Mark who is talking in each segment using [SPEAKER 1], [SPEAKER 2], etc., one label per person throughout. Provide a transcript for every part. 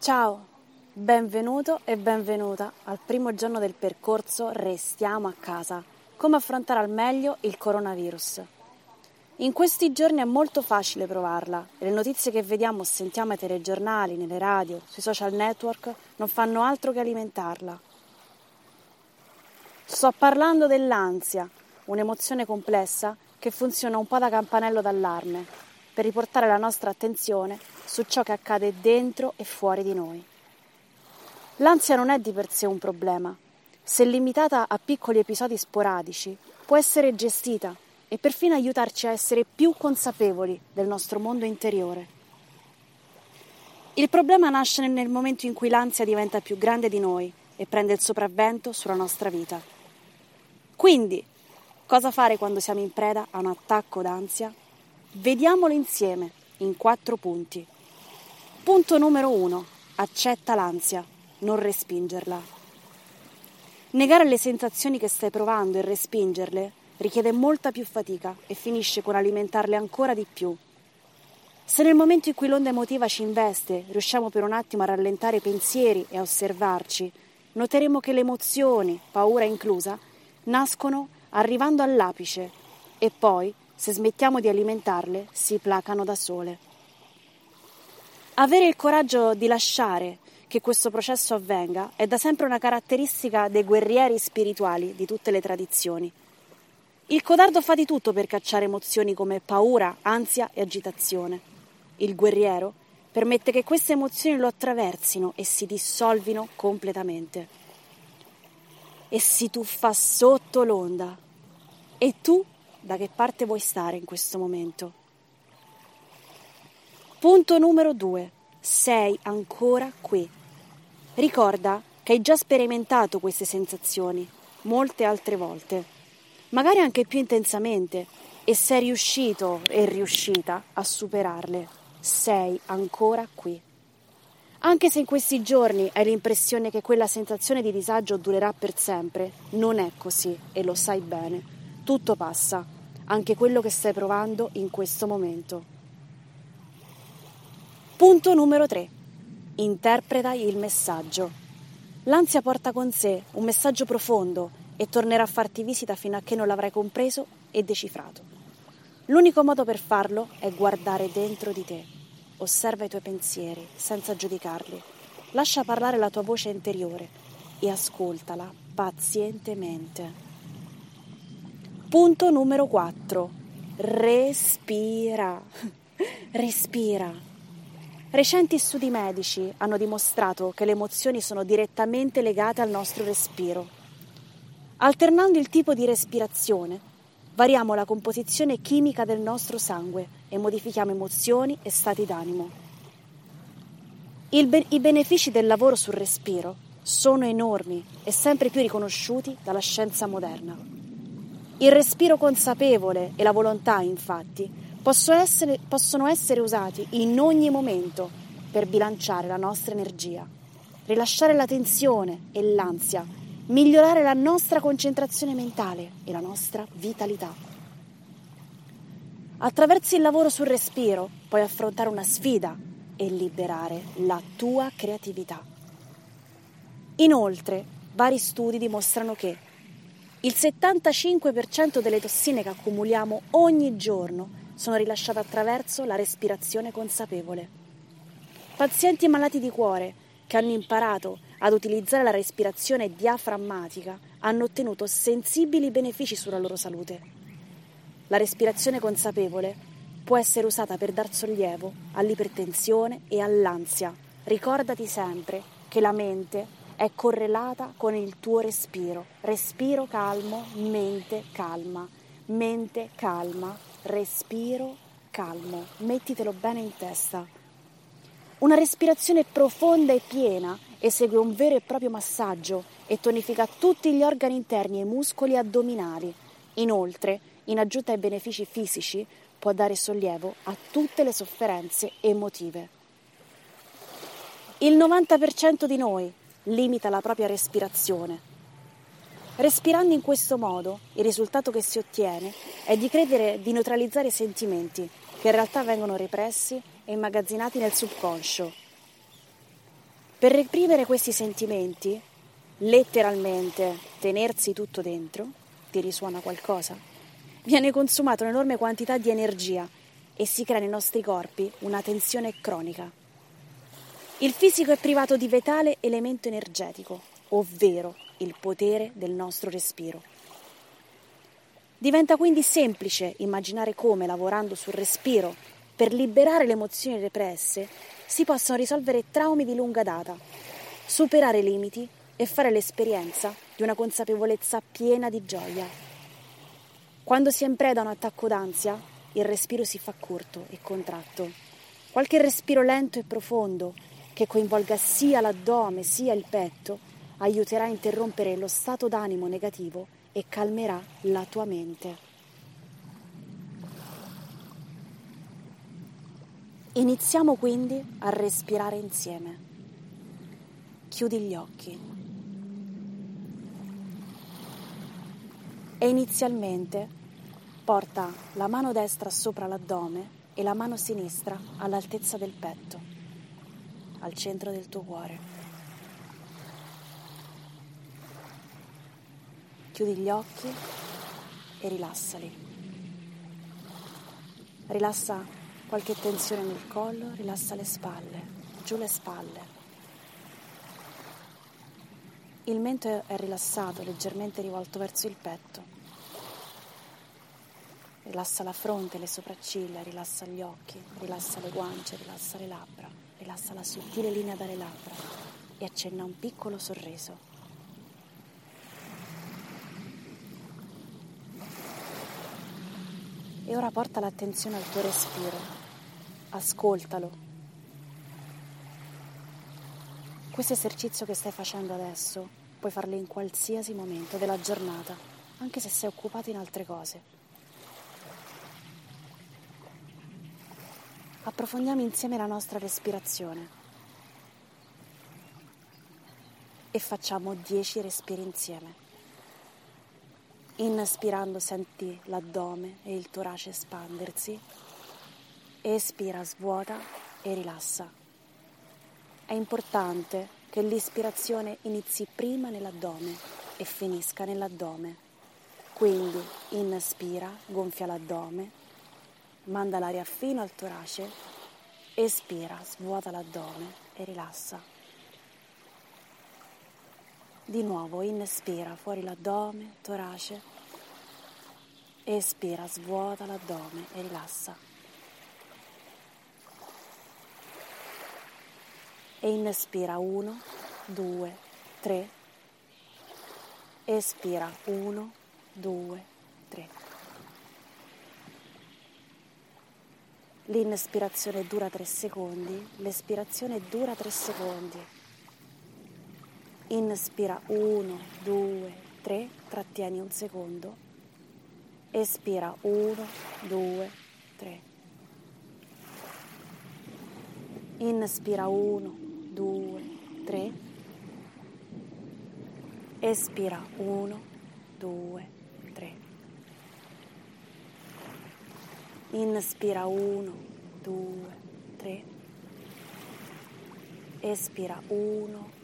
[SPEAKER 1] Ciao, benvenuto e benvenuta al primo giorno del percorso Restiamo a casa. Come affrontare al meglio il coronavirus. In questi giorni è molto facile provarla e le notizie che vediamo o sentiamo ai telegiornali, nelle radio, sui social network non fanno altro che alimentarla. Sto parlando dell'ansia, un'emozione complessa che funziona un po' da campanello d'allarme per riportare la nostra attenzione su ciò che accade dentro e fuori di noi. L'ansia non è di per sé un problema. Se limitata a piccoli episodi sporadici, può essere gestita e perfino aiutarci a essere più consapevoli del nostro mondo interiore. Il problema nasce nel momento in cui l'ansia diventa più grande di noi e prende il sopravvento sulla nostra vita. Quindi, cosa fare quando siamo in preda a un attacco d'ansia? Vediamolo insieme in quattro punti. Punto numero uno. Accetta l'ansia, non respingerla. Negare le sensazioni che stai provando e respingerle richiede molta più fatica e finisce con alimentarle ancora di più. Se nel momento in cui l'onda emotiva ci investe riusciamo per un attimo a rallentare i pensieri e a osservarci, noteremo che le emozioni, paura inclusa, nascono arrivando all'apice e poi, se smettiamo di alimentarle, si placano da sole. Avere il coraggio di lasciare che questo processo avvenga è da sempre una caratteristica dei guerrieri spirituali di tutte le tradizioni. Il codardo fa di tutto per cacciare emozioni come paura, ansia e agitazione. Il guerriero permette che queste emozioni lo attraversino e si dissolvino completamente. E si tuffa sotto l'onda. E tu da che parte vuoi stare in questo momento? Punto numero 2. Sei ancora qui. Ricorda che hai già sperimentato queste sensazioni molte altre volte, magari anche più intensamente, e sei riuscito e riuscita a superarle. Sei ancora qui. Anche se in questi giorni hai l'impressione che quella sensazione di disagio durerà per sempre, non è così e lo sai bene. Tutto passa, anche quello che stai provando in questo momento. Punto numero 3. Interpreta il messaggio. L'ansia porta con sé un messaggio profondo e tornerà a farti visita fino a che non l'avrai compreso e decifrato. L'unico modo per farlo è guardare dentro di te. Osserva i tuoi pensieri senza giudicarli. Lascia parlare la tua voce interiore e ascoltala pazientemente. Punto numero 4. Respira. Respira. Recenti studi medici hanno dimostrato che le emozioni sono direttamente legate al nostro respiro. Alternando il tipo di respirazione, variamo la composizione chimica del nostro sangue e modifichiamo emozioni e stati d'animo. Be- I benefici del lavoro sul respiro sono enormi e sempre più riconosciuti dalla scienza moderna. Il respiro consapevole e la volontà, infatti, essere, possono essere usati in ogni momento per bilanciare la nostra energia, rilasciare la tensione e l'ansia, migliorare la nostra concentrazione mentale e la nostra vitalità. Attraverso il lavoro sul respiro puoi affrontare una sfida e liberare la tua creatività. Inoltre, vari studi dimostrano che il 75% delle tossine che accumuliamo ogni giorno sono rilasciate attraverso la respirazione consapevole. Pazienti malati di cuore che hanno imparato ad utilizzare la respirazione diaframmatica hanno ottenuto sensibili benefici sulla loro salute. La respirazione consapevole può essere usata per dar sollievo all'ipertensione e all'ansia. Ricordati sempre che la mente è correlata con il tuo respiro. Respiro calmo, mente calma, mente calma, respiro calmo, mettitelo bene in testa. Una respirazione profonda e piena esegue un vero e proprio massaggio e tonifica tutti gli organi interni e i muscoli addominali. Inoltre, in aggiunta ai benefici fisici, può dare sollievo a tutte le sofferenze emotive. Il 90% di noi limita la propria respirazione Respirando in questo modo, il risultato che si ottiene è di credere di neutralizzare i sentimenti, che in realtà vengono repressi e immagazzinati nel subconscio. Per reprimere questi sentimenti, letteralmente tenersi tutto dentro, ti risuona qualcosa? Viene consumata un'enorme quantità di energia e si crea nei nostri corpi una tensione cronica. Il fisico è privato di vitale elemento energetico, ovvero il potere del nostro respiro. Diventa quindi semplice immaginare come, lavorando sul respiro per liberare le emozioni represse, si possano risolvere traumi di lunga data, superare limiti e fare l'esperienza di una consapevolezza piena di gioia. Quando si è in preda a un attacco d'ansia, il respiro si fa corto e contratto. Qualche respiro lento e profondo che coinvolga sia l'addome sia il petto aiuterà a interrompere lo stato d'animo negativo e calmerà la tua mente. Iniziamo quindi a respirare insieme. Chiudi gli occhi. E inizialmente porta la mano destra sopra l'addome e la mano sinistra all'altezza del petto al centro del tuo cuore. Chiudi gli occhi e rilassali. Rilassa qualche tensione nel collo, rilassa le spalle, giù le spalle. Il mento è rilassato, leggermente rivolto verso il petto. Rilassa la fronte, le sopracciglia, rilassa gli occhi, rilassa le guance, rilassa le labbra rilassa la sottile linea dalle labbra e accenna un piccolo sorriso. E ora porta l'attenzione al tuo respiro, ascoltalo. Questo esercizio che stai facendo adesso puoi farlo in qualsiasi momento della giornata, anche se sei occupato in altre cose. approfondiamo insieme la nostra respirazione e facciamo 10 respiri insieme. Inspirando senti l'addome e il torace espandersi, espira, svuota e rilassa. È importante che l'ispirazione inizi prima nell'addome e finisca nell'addome. Quindi inspira, gonfia l'addome, manda l'aria fino al torace, espira, svuota l'addome e rilassa. Di nuovo inspira fuori l'addome, torace, espira, svuota l'addome e rilassa. E inspira 1, 2, 3, espira 1, 2, 3. L'inspirazione dura 3 secondi, l'espirazione dura 3 secondi. Inspira 1, 2, 3, trattieni un secondo. Espira 1, 2, 3. Inspira 1, 2, 3. Espira 1, 2, 3. Inspira 1, 2, 3. Espira 1, 2, 3.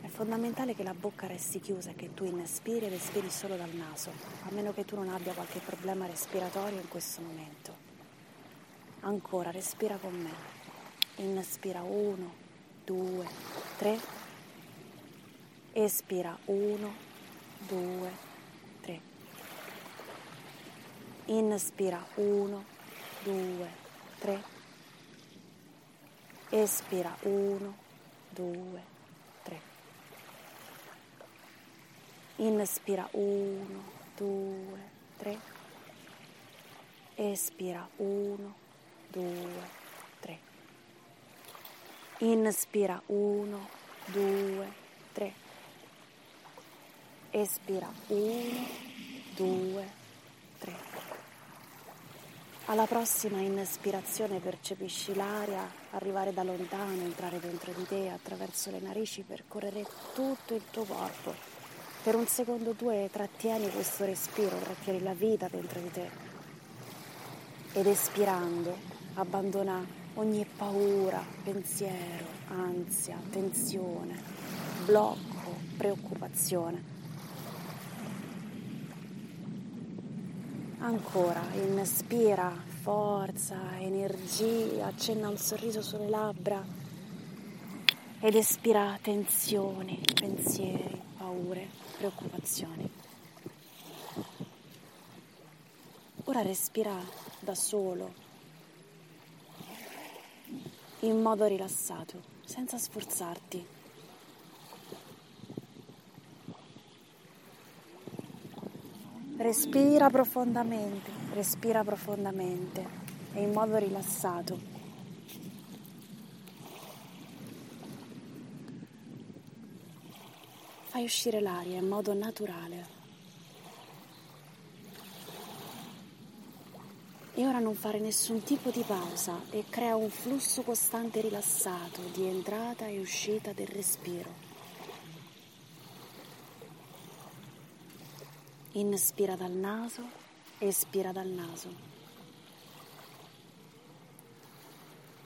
[SPEAKER 1] È fondamentale che la bocca resti chiusa e che tu inspiri ed espiri solo dal naso, a meno che tu non abbia qualche problema respiratorio in questo momento. Ancora, respira con me. Inspira 1, 2, 3. Espira 1, 2, 3. Inspira 1, 2, 3. Espira 1, 2, 3. Inspira 1, 2, 3. Espira 1, 2, 3. Inspira 1, 2, 3. Espira 1, 2, 3. Alla prossima inspirazione percepisci l'aria arrivare da lontano, entrare dentro di te attraverso le narici, percorrere tutto il tuo corpo. Per un secondo o due trattieni questo respiro, trattieni la vita dentro di te. Ed espirando abbandona ogni paura, pensiero, ansia, tensione, blocco, preoccupazione. Ancora, inspira forza, energia, accenna un sorriso sulle labbra ed espira tensioni, pensieri, paure, preoccupazioni. Ora respira da solo, in modo rilassato, senza sforzarti. Respira profondamente, respira profondamente e in modo rilassato. Fai uscire l'aria in modo naturale. E ora non fare nessun tipo di pausa e crea un flusso costante rilassato di entrata e uscita del respiro. Inspira dal naso, espira dal naso.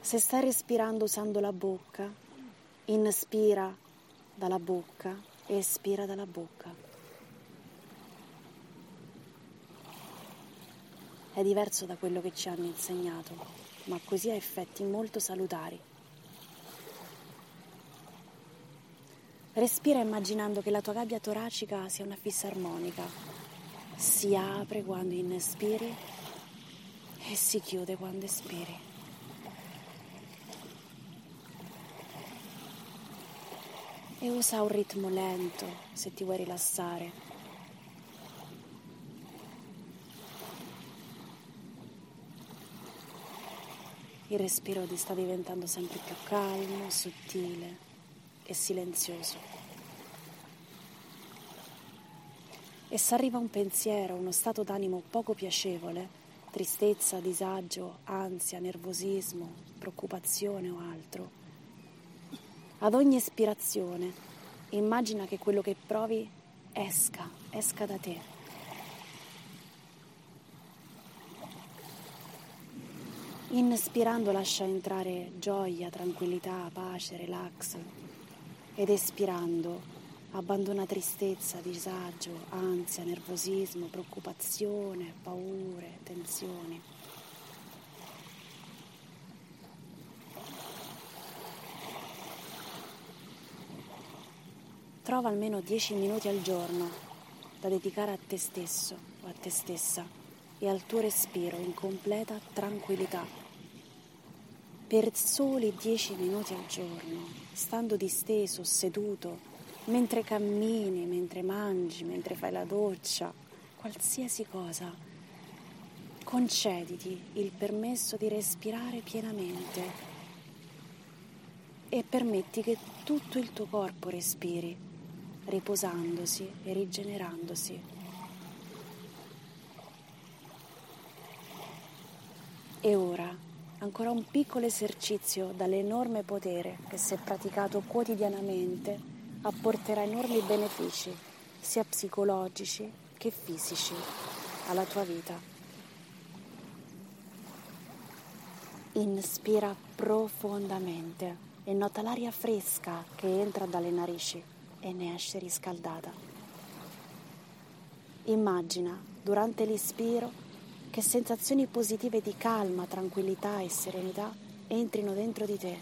[SPEAKER 1] Se stai respirando usando la bocca, inspira dalla bocca espira dalla bocca. è diverso da quello che ci hanno insegnato, ma così ha effetti molto salutari. Respira immaginando che la tua gabbia toracica sia una fissarmonica. Si apre quando inspiri e si chiude quando espiri. E usa un ritmo lento se ti vuoi rilassare Il respiro ti sta diventando sempre più calmo, sottile e silenzioso. E se arriva un pensiero, uno stato d'animo poco piacevole, tristezza, disagio, ansia, nervosismo, preoccupazione o altro, ad ogni espirazione immagina che quello che provi esca, esca da te. Inspirando lascia entrare gioia, tranquillità, pace, relax. Ed espirando abbandona tristezza, disagio, ansia, nervosismo, preoccupazione, paure, tensioni. Trova almeno 10 minuti al giorno da dedicare a te stesso o a te stessa e al tuo respiro in completa tranquillità per soli dieci minuti al giorno, stando disteso, seduto, mentre cammini, mentre mangi, mentre fai la doccia, qualsiasi cosa, concediti il permesso di respirare pienamente e permetti che tutto il tuo corpo respiri, riposandosi e rigenerandosi. E ora ancora un piccolo esercizio dall'enorme potere che se praticato quotidianamente apporterà enormi benefici, sia psicologici che fisici, alla tua vita. Inspira profondamente e nota l'aria fresca che entra dalle narici e ne esce riscaldata. Immagina durante l'ispiro che sensazioni positive di calma, tranquillità e serenità entrino dentro di te.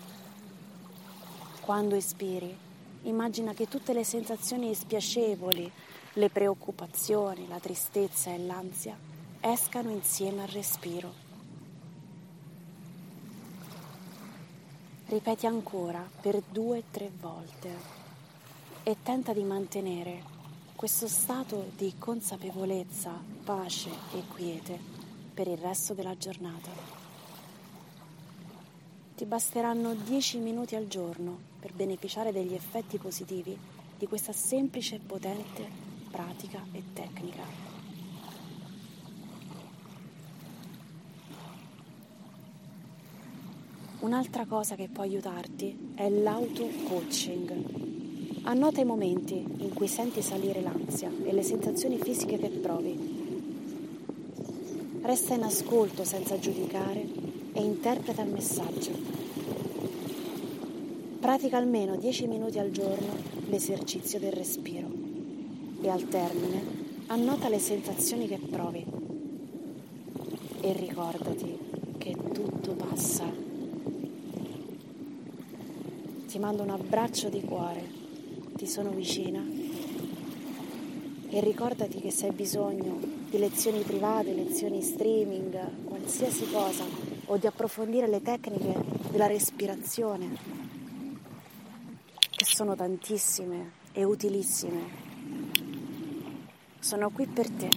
[SPEAKER 1] Quando espiri, immagina che tutte le sensazioni spiacevoli, le preoccupazioni, la tristezza e l'ansia escano insieme al respiro. Ripeti ancora per due o tre volte e tenta di mantenere questo stato di consapevolezza, pace e quiete per il resto della giornata. Ti basteranno 10 minuti al giorno per beneficiare degli effetti positivi di questa semplice e potente pratica e tecnica. Un'altra cosa che può aiutarti è l'auto-coaching. Annota i momenti in cui senti salire l'ansia e le sensazioni fisiche che provi Resta in ascolto senza giudicare e interpreta il messaggio. Pratica almeno 10 minuti al giorno l'esercizio del respiro e al termine annota le sensazioni che provi e ricordati che tutto passa. Ti mando un abbraccio di cuore, ti sono vicina e ricordati che se hai bisogno di lezioni private, lezioni streaming, qualsiasi cosa o di approfondire le tecniche della respirazione, che sono tantissime e utilissime, sono qui per te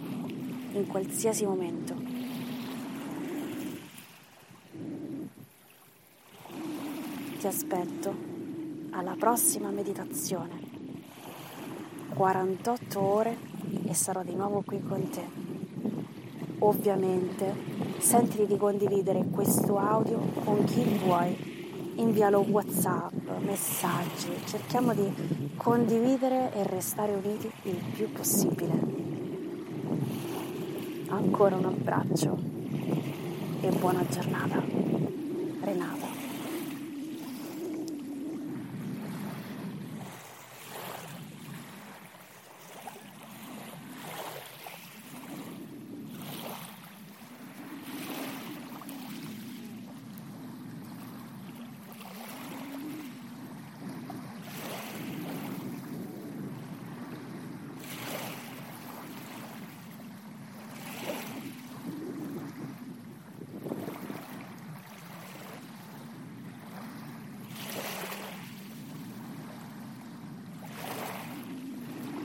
[SPEAKER 1] in qualsiasi momento. Ti aspetto alla prossima meditazione. 48 ore e sarò di nuovo qui con te. Ovviamente sentiti di condividere questo audio con chi vuoi. Invialo WhatsApp, messaggi, cerchiamo di condividere e restare uniti il più possibile. Ancora un abbraccio e buona giornata.